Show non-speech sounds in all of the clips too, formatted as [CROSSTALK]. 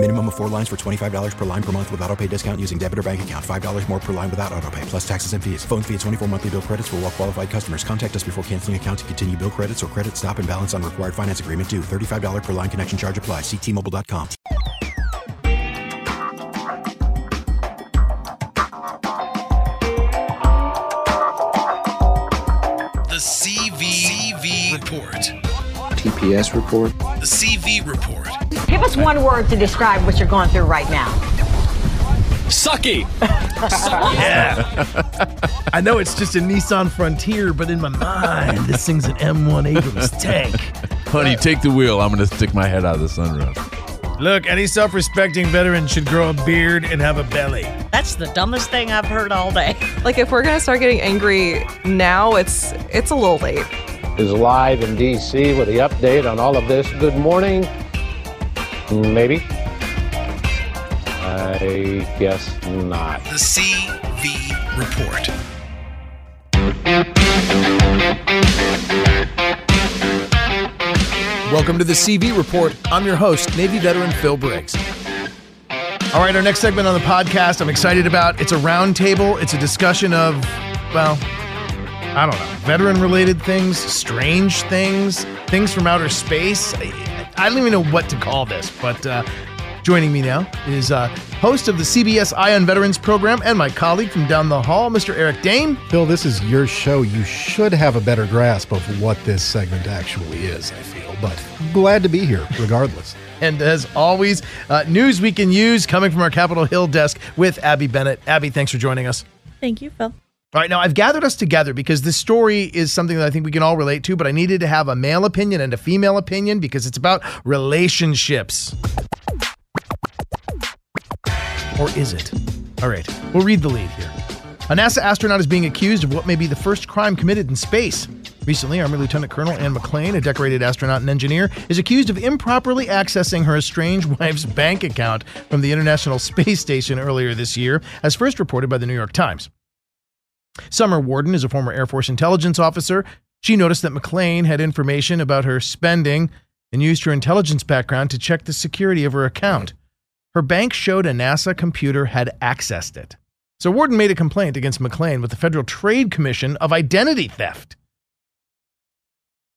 Minimum of four lines for $25 per line per month with auto pay discount using debit or bank account. $5 more per line without auto pay, plus taxes and fees. Phone fee at 24 monthly bill credits for all well qualified customers. Contact us before canceling account to continue bill credits or credit stop and balance on required finance agreement due. $35 per line connection charge apply. Ctmobile.com. The CV, CV report. TPS report. The CV report. Give us one word to describe what you're going through right now. Sucky. [LAUGHS] yeah. I know it's just a Nissan Frontier, but in my mind, this thing's an M1 Abrams tank. Honey, take the wheel. I'm going to stick my head out of the sunroof. Look, any self respecting veteran should grow a beard and have a belly. That's the dumbest thing I've heard all day. [LAUGHS] Like if we're gonna start getting angry now, it's it's a little late. Is live in DC with the update on all of this. Good morning. Maybe. I guess not. The CV report. Welcome to the CV Report. I'm your host, Navy veteran Phil Briggs. All right, our next segment on the podcast I'm excited about. It's a roundtable. It's a discussion of, well, I don't know, veteran related things, strange things, things from outer space. I, I don't even know what to call this, but uh, joining me now is uh, host of the CBS Eye on Veterans program and my colleague from down the hall, Mr. Eric Dehm. Phil, this is your show. You should have a better grasp of what this segment actually is, I feel, but glad to be here [LAUGHS] regardless. And as always, uh, news we can use coming from our Capitol Hill desk with Abby Bennett. Abby, thanks for joining us. Thank you, Phil. All right, now I've gathered us together because this story is something that I think we can all relate to, but I needed to have a male opinion and a female opinion because it's about relationships. Or is it? All right, we'll read the lead here. A NASA astronaut is being accused of what may be the first crime committed in space. Recently, Army Lieutenant Colonel Anne McClain, a decorated astronaut and engineer, is accused of improperly accessing her estranged [LAUGHS] wife's bank account from the International Space Station earlier this year, as first reported by the New York Times. Summer Worden is a former Air Force intelligence officer. She noticed that McClain had information about her spending and used her intelligence background to check the security of her account. Her bank showed a NASA computer had accessed it. So Worden made a complaint against McClain with the Federal Trade Commission of identity theft.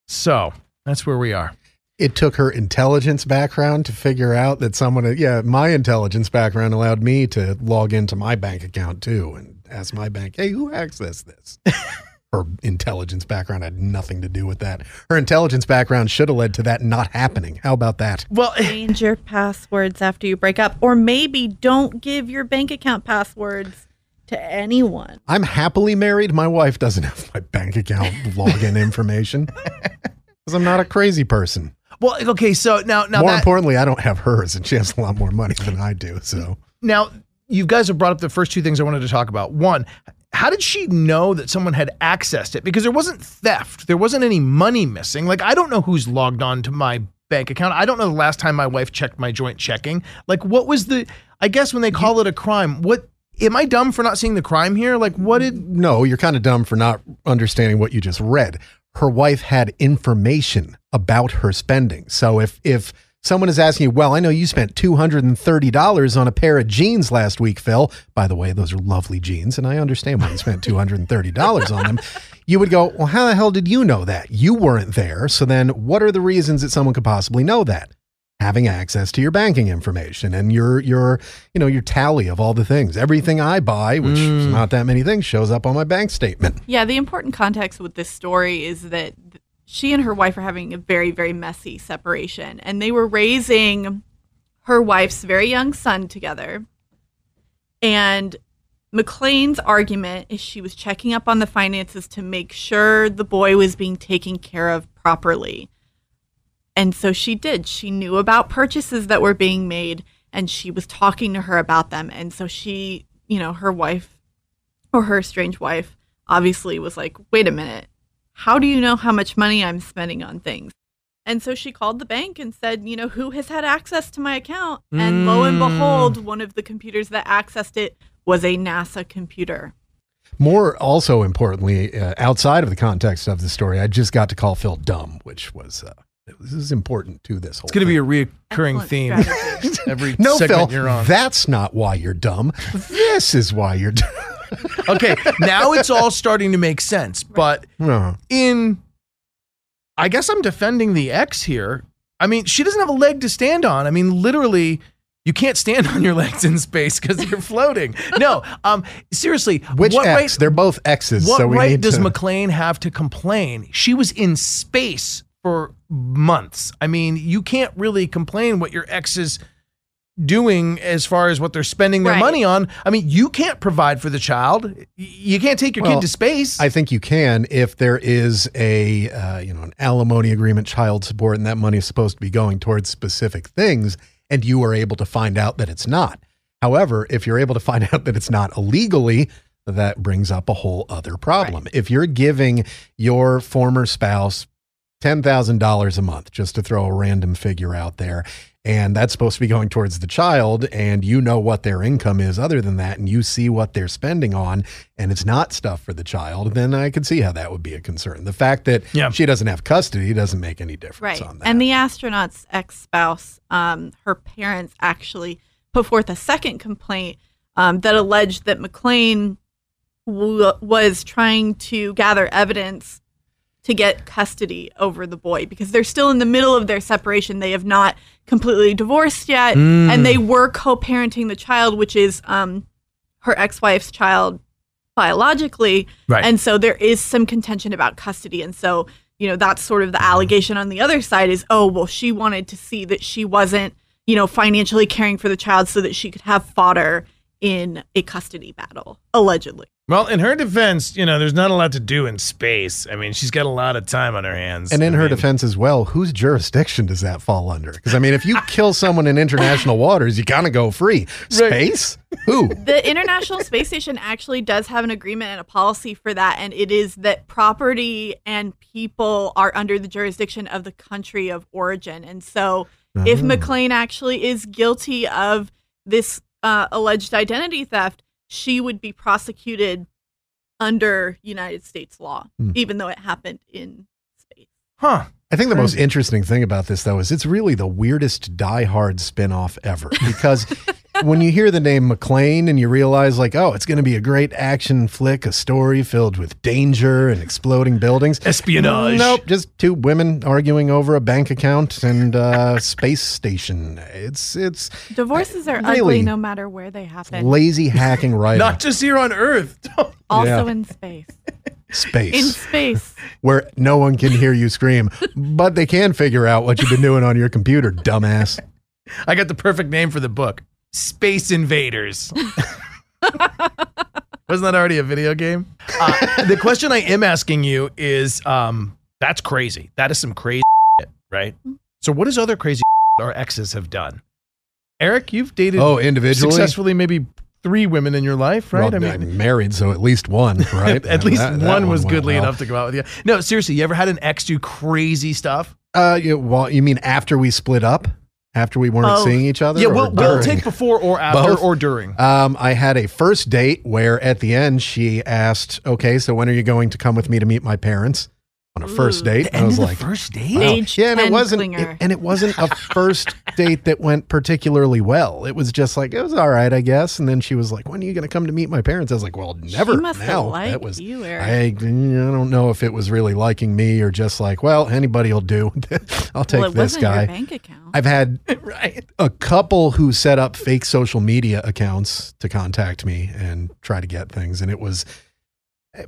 So that's where we are. It took her intelligence background to figure out that someone, yeah, my intelligence background allowed me to log into my bank account too and ask my bank, hey, who accessed this? [LAUGHS] her intelligence background had nothing to do with that. Her intelligence background should have led to that not happening. How about that? Well, [LAUGHS] change your passwords after you break up, or maybe don't give your bank account passwords to anyone. I'm happily married. My wife doesn't have my bank account login [LAUGHS] information because I'm not a crazy person. Well, okay, so now, now more that, importantly, I don't have hers, and she has a lot more money than I do. So now you guys have brought up the first two things I wanted to talk about. One, how did she know that someone had accessed it? Because there wasn't theft, there wasn't any money missing. Like I don't know who's logged on to my bank account. I don't know the last time my wife checked my joint checking. Like what was the? I guess when they call it a crime, what am I dumb for not seeing the crime here? Like, what did? No, you're kind of dumb for not understanding what you just read. Her wife had information about her spending. So if if someone is asking you, well, I know you spent two hundred and thirty dollars on a pair of jeans last week, Phil. By the way, those are lovely jeans, and I understand why you spent [LAUGHS] two hundred and thirty dollars on them. You would go, well, how the hell did you know that? You weren't there. So then, what are the reasons that someone could possibly know that? Having access to your banking information and your your you know your tally of all the things. Everything i buy which mm. is not that many things shows up on my bank statement. Yeah the important context with this story is that she and her wife are having a very very messy separation and they were raising her wife's very young son together. And McClain's argument is she was checking up on the finances to make sure the boy was being taken care of properly and so she did. She knew about purchases that were being made and she was talking to her about them. And so she, you know, her wife or her strange wife obviously was like, wait a minute, how do you know how much money I'm spending on things? And so she called the bank and said, you know, who has had access to my account? And lo and behold, one of the computers that accessed it was a NASA computer. More also importantly, uh, outside of the context of the story, I just got to call Phil dumb, which was uh, this is important to this whole. It's going to be a reoccurring theme strategy. [LAUGHS] every no, segment Phil. you're on. That's not why you're dumb. This is why you're dumb. [LAUGHS] okay, now it's all starting to make sense. But Uh, in, I guess I'm defending the ex here. I mean, she doesn't have a leg to stand on. I mean, literally, you can't stand on your legs in space because [LAUGHS] you're floating. No, um, seriously, which what X? right- They're both X's. what so we right need does to. McClain have to complain? She was in space for months. I mean, you can't really complain what your ex is doing as far as what they're spending their Right. money on. I mean, you can't provide for the child. You can't take your Well, kid to space. I think you can if there is a uh, you know an alimony agreement, child support, and that money is supposed to be going towards specific things, and you are able to find out that it's not. However, if you're able to find [LAUGHS] out that it's not illegally, that brings up a whole other problem. If you're giving your former spouse ten thousand dollars a month, just to throw a random figure out there, and that's supposed to be going towards the child, and you know what their income is other than that, and you see what they're spending on, and it's not stuff for the child, then I could see how that would be a concern. The fact that she doesn't have custody doesn't make any difference Right. on that. And the astronaut's ex spouse, um, her parents actually put forth a second complaint um, that alleged that McClain w- was trying to gather evidence to get custody over the boy because they're still in the middle of their separation. They have not completely divorced yet, Mm. and they were co parenting the child, which is um, her ex wife's child biologically. Right. And so there is some contention about custody. And so, you know, that's sort of the allegation on the other side is, oh, well, she wanted to see that she wasn't, you know, financially caring for the child so that she could have fodder in a custody battle, allegedly. Well, in her defense, you know, there's not a lot to do in space. I mean, she's got a lot of time on her hands. And in I her mean, defense as well, whose jurisdiction does that fall under? Because I mean, if you [LAUGHS] kill someone in international waters, you kind of go free. [LAUGHS] Space? Who? The International Space Station actually does have an agreement and a policy for that, and it is that property and people are under the jurisdiction of the country of origin. And so, if Oh. McClain actually is guilty of this uh, alleged identity theft, she would be prosecuted under United States law, Hmm. even though it happened in space. Huh. I think the most interesting thing about this, though, is it's really the weirdest Die Hard spinoff ever. Because [LAUGHS] when you hear the name McLean and you realize, like, oh, it's going to be a great action flick, a story filled with danger and exploding buildings, Espionage. Nope, just two women arguing over a bank account and uh, space station. It's it's divorces are Really? ugly no matter where they happen. lazy hacking writing. Not just here on Earth. also Yeah. in space. Space. In space. [LAUGHS] where no one can hear you scream, but they can figure out what you've been doing on your computer, dumbass. I got the perfect name for the book Space Invaders. [LAUGHS] Wasn't that already a video game? Uh, the question I am asking you is um, that's crazy. That is some crazy shit, right? So, what is other crazy our exes have done? Eric, you've dated Oh, individually? successfully maybe three women in your life, right? Well, I'm married, so at least one, [LAUGHS] right? at least That- that one was goodly well. enough to go out with you. No, seriously, you ever had an ex do crazy stuff? Uh, you, well, you mean after we split up? After we weren't seeing each other? Yeah, we'll, we'll take before or [LAUGHS] after Both? or during. Um, I had a first date where at the end she asked, "Okay, so when are you going to come with me to meet my parents?" On a first mm. date, The I was of the like, first date? wow. Age yeah, and it wasn't, it- and it wasn't a [LAUGHS] first date that went particularly well. It was just like it was all right, I guess. And then she was like, "When are you going to come to meet my parents?" I was like, "Well, never." must have now liked that was you, Eric. I, I don't know if it was really liking me or just like, well, anybody will do. [LAUGHS] I'll take well, this guy. bank account. I've had [LAUGHS] a couple who set up fake social media accounts to contact me and try to get things, and it was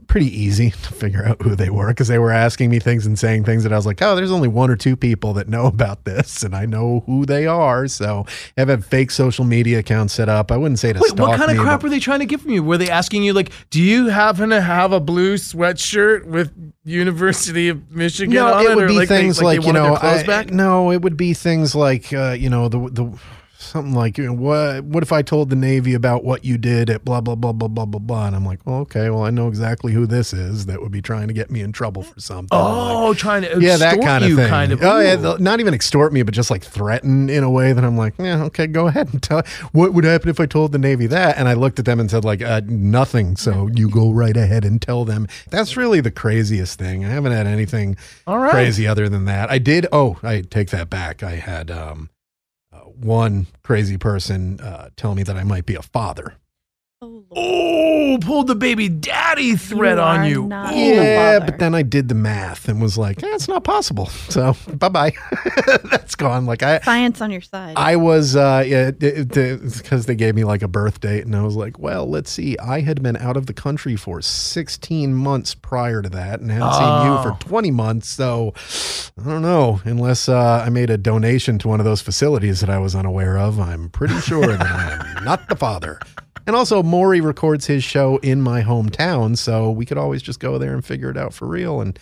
pretty easy to figure out who they were because they were asking me things and saying things that I was like, oh, there's only one or two people that know [LAUGHS] about this, and I know who they are. So I've had fake social media accounts set up. I wouldn't say to Wait, what kind of crap were they trying to get from you? Were they asking you like, "Do you happen to have a blue sweatshirt with University of Michigan no, on it?" it would or be like they- things like, like, you know, I- back? no, it would be things like uh, you know the the something like, you know, what what if I told the Navy about what you did at blah blah blah blah blah blah blah? And I'm like, well, okay, well, I know exactly who this is that would be trying to get me in trouble for something. Oh, trying to yeah, that kind of thing. kind of. Oh, yeah, not even extort me, but just like threaten in a way that I'm like, yeah, okay, go ahead and tell. What would happen if I told the Navy that? And I looked at them and said, like, uh, nothing. So you go right ahead and tell them. That's really the craziest thing. I haven't had anything right. crazy other than that. I did. Oh, I take that back. I had um, one crazy person uh, me that I might be a father. Oh, pulled the baby daddy thread You on you. Yeah, but then I did the math and was like, eh, not possible. [LAUGHS] So bye bye. [LAUGHS] That's gone. Like I, Science on your side. I was, uh, yeah, because they gave me like a birth date, and I was like, well, let's see. I had been out of the country for 16 months prior to that, and hadn't seen Oh. you for 20 months. So I don't know. Unless uh, I made a donation to one of those facilities that I was unaware of, I'm pretty sure that I am not the father. And also, Maury records his show in my hometown, so we could always just go there and figure it out for real. And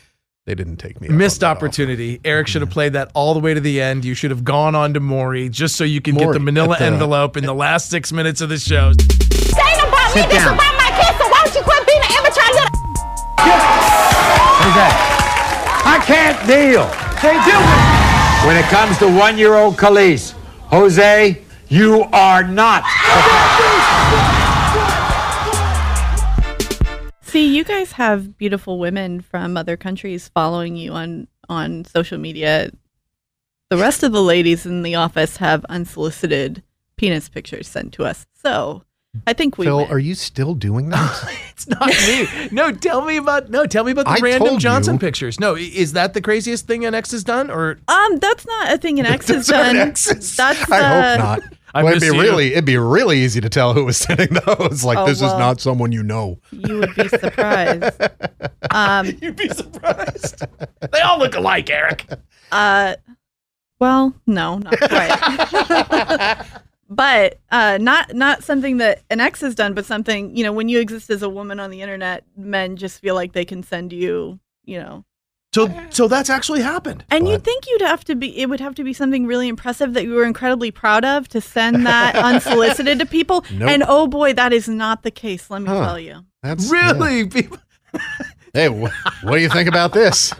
they didn't take me. Missed that offer. opportunity. Eric should have played that all the way to the end. You should have gone on to Maury just so you can get the manila the- envelope in the last six minutes of the show. This ain't about me, this down. about my kids, so why don't you quit being an amateur little Who's that? I can't deal. Say do it. When it comes to one-year-old Khalees, Jose, you are not. See, you guys have beautiful women from other countries following you on on social media. The rest of the ladies in the office have unsolicited penis pictures sent to us. So, I think we Phil, win. are you still doing that? [LAUGHS] It's not me. No, tell me about no. Tell me about the I random Johnson you. pictures. No, is that the craziest thing an ex has done, or um, that's not a thing an ex [LAUGHS] has done. exes. That's I uh, hope not. I well, it'd be you. really, it'd be really easy to tell who was sending [LAUGHS] those. Like, Oh, this is not someone you know. You would be surprised. [LAUGHS] um, you'd be surprised? [LAUGHS] they all look alike, Eric. Uh, well, no, not quite. but uh, not not something that an ex has done, but something you know. When you exist as a woman on the internet, men just feel like they can send you, you know. So, so that's actually happened. And you'd think you'd have to be. It would have to be something really impressive that you were incredibly proud of to send that [LAUGHS] unsolicited to people. Nope. And oh boy, that is not the case. Let me Huh. tell you. That's Really, people. [LAUGHS] Hey, wh- what do you think about this?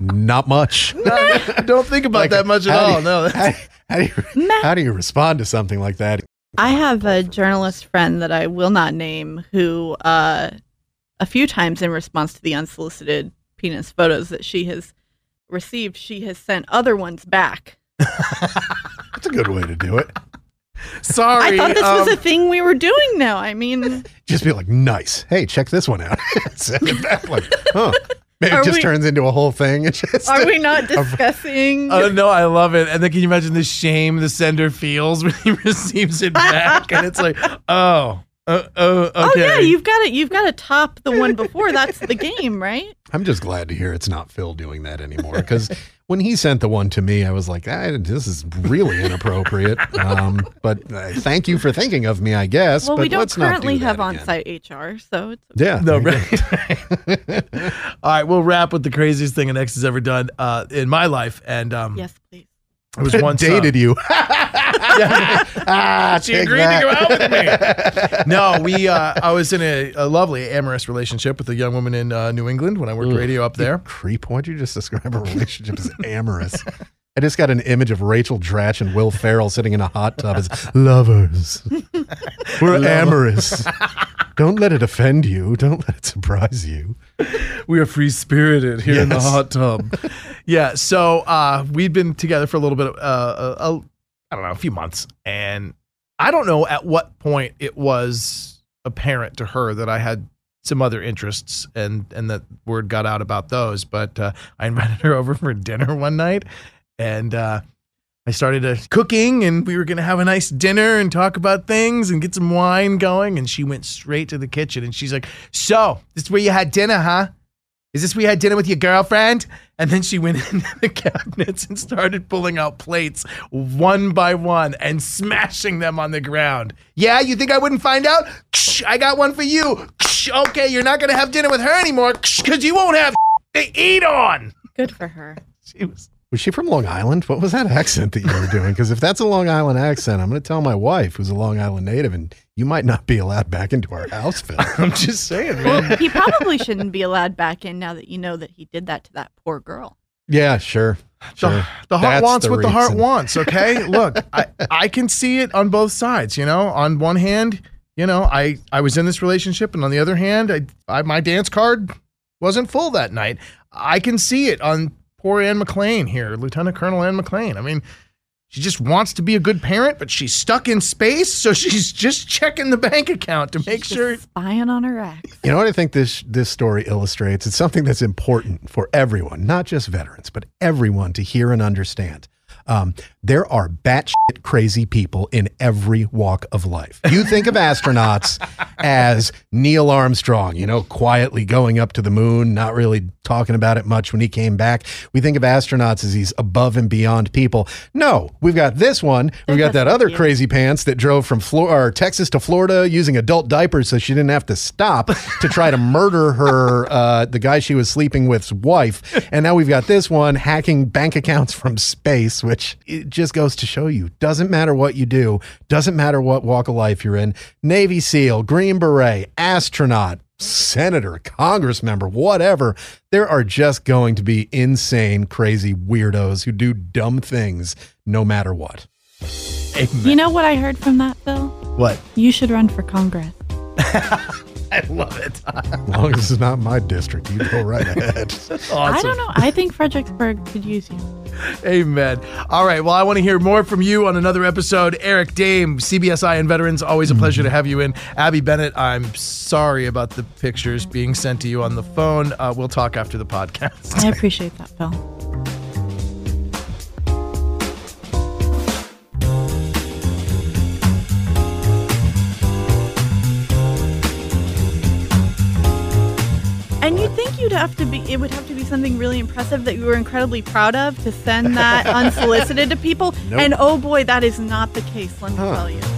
Not much. [LAUGHS] Don't think about Like, that much at how all. you- no, How, how do you, how do you respond to something like that? I have a journalist friend that I will not name who, uh, a few times in response to the unsolicited penis photos that she has received, she has sent other ones back. [LAUGHS] That's a good way to do it. sorry. I thought this was um, a thing we were doing now. I mean, [LAUGHS] Just be like, nice. Hey, check this one out. [LAUGHS] Send it back. Like, huh. Maybe Are it just we- turns into a whole thing. It's just are we not discussing? Oh no, I love it. And then can you imagine the shame the sender feels when he receives it back? and it's like, oh, uh, oh, okay. Oh yeah, you've got to you've got to top the one before. That's the game, right? [LAUGHS] I'm just glad to hear it's not Phil doing that anymore. Because when he sent the one to me, I was like, ah, this is really inappropriate. [LAUGHS] Um, but uh, thank you for thinking of me, I guess. Well, but we don't let's currently do have that on-site HR, so it's Yeah. No, right. [LAUGHS] All right, we'll wrap with the craziest thing an ex has ever done uh, in my life, and um, yes, please. it was once uh, dated you. [LAUGHS] ah, she agreed that. to go out with me. [LAUGHS] no, we. Uh, I was in a, a lovely amorous relationship with a young woman in uh, New England when I worked radio up there. Creep. Why'd you just describe a relationship as amorous? I just got an image of Rachel Dratch and Will Ferrell sitting in a hot tub as lovers. [LAUGHS] We're Lover. amorous. Don't let it offend you. Don't let it surprise you. We are free spirited here in the hot tub. yeah. So uh, we'd been together for a little bit, uh, a, a, I don't know, a few months, and I don't know at what point it was apparent to her that I had some other interests, and and that word got out about those. But uh, I [LAUGHS] invited her over for dinner one night, and. Uh, I started uh, cooking and we were going to have a nice dinner and talk about things and get some wine going. And she went straight to the kitchen and she's like, So, this is where you had dinner, huh? Is this where you had dinner with your girlfriend? And then she went [LAUGHS] into the cabinets and started pulling out plates one by one and smashing them on the ground. Yeah, you think I wouldn't find out? Ksh, I got one for you. Ksh, Okay, you're not going to have dinner with her anymore because you won't have [LAUGHS] to eat on. Good for her. [LAUGHS] She was Was she from Long Island? What was that accent that you were doing? Because if that's a Long Island accent, I'm going to tell my wife, who's a Long Island native, and you might not be allowed back into our house, Phil. [LAUGHS] I'm just saying, Well, he probably shouldn't be allowed back in now that you know that he did that to that poor girl. yeah, sure. sure. The, the heart That's wants the what the heart wants, okay? [LAUGHS] Look, I, I can see it on both sides, you know? On one hand, you know, I, I was in this relationship, and on the other hand, I, I my dance card wasn't full that night. I can see it on poor Anne McClain here, Lieutenant Colonel Anne McClain. I mean, she just wants to be a good parent, but she's stuck in space, so [LAUGHS] she's just checking the bank account to make sure. Spying on her ex. You know what I think this this story illustrates? It's something that's important for everyone, not just veterans, but everyone to hear and understand. Um, there are batshit crazy people in every walk of life. You think of astronauts [LAUGHS] as Neil Armstrong, you know, quietly going up to the moon, not really talking about it much when he came back. We think of astronauts as these above and beyond people. No, we've got this one. We've got that other [LAUGHS] crazy pants that drove from Flor- or Texas to Florida using adult diapers so she didn't have to stop to try to murder her, uh, the guy she was sleeping with's wife. And now we've got this one hacking bank accounts from space, which it just goes to show you doesn't matter what you do, doesn't matter what walk of life you're in. Navy SEAL, Green Beret, astronaut, senator, congress member, whatever. There are just going to be insane, crazy weirdos who do dumb things no matter what. You know what I heard from that, Phil? What? You should run for Congress. [LAUGHS] I love it. As long as it's not my district, you go right ahead. [LAUGHS] I don't know. I think Fredericksburg could use you. [LAUGHS] Amen. All right. Well, I want to hear more from you on another episode. Eric Dehm, CBSI and Veterans, always a pleasure to have you in. Abby Bennett, I'm sorry about the pictures being sent to you on the phone. Uh, we'll talk after the podcast. I appreciate that, Phil. And you'd think you'd have to be, it would have to be something really impressive that you were incredibly proud of to send that [LAUGHS] unsolicited to people. Nope. And oh boy, that is not the case, let me Huh. tell you.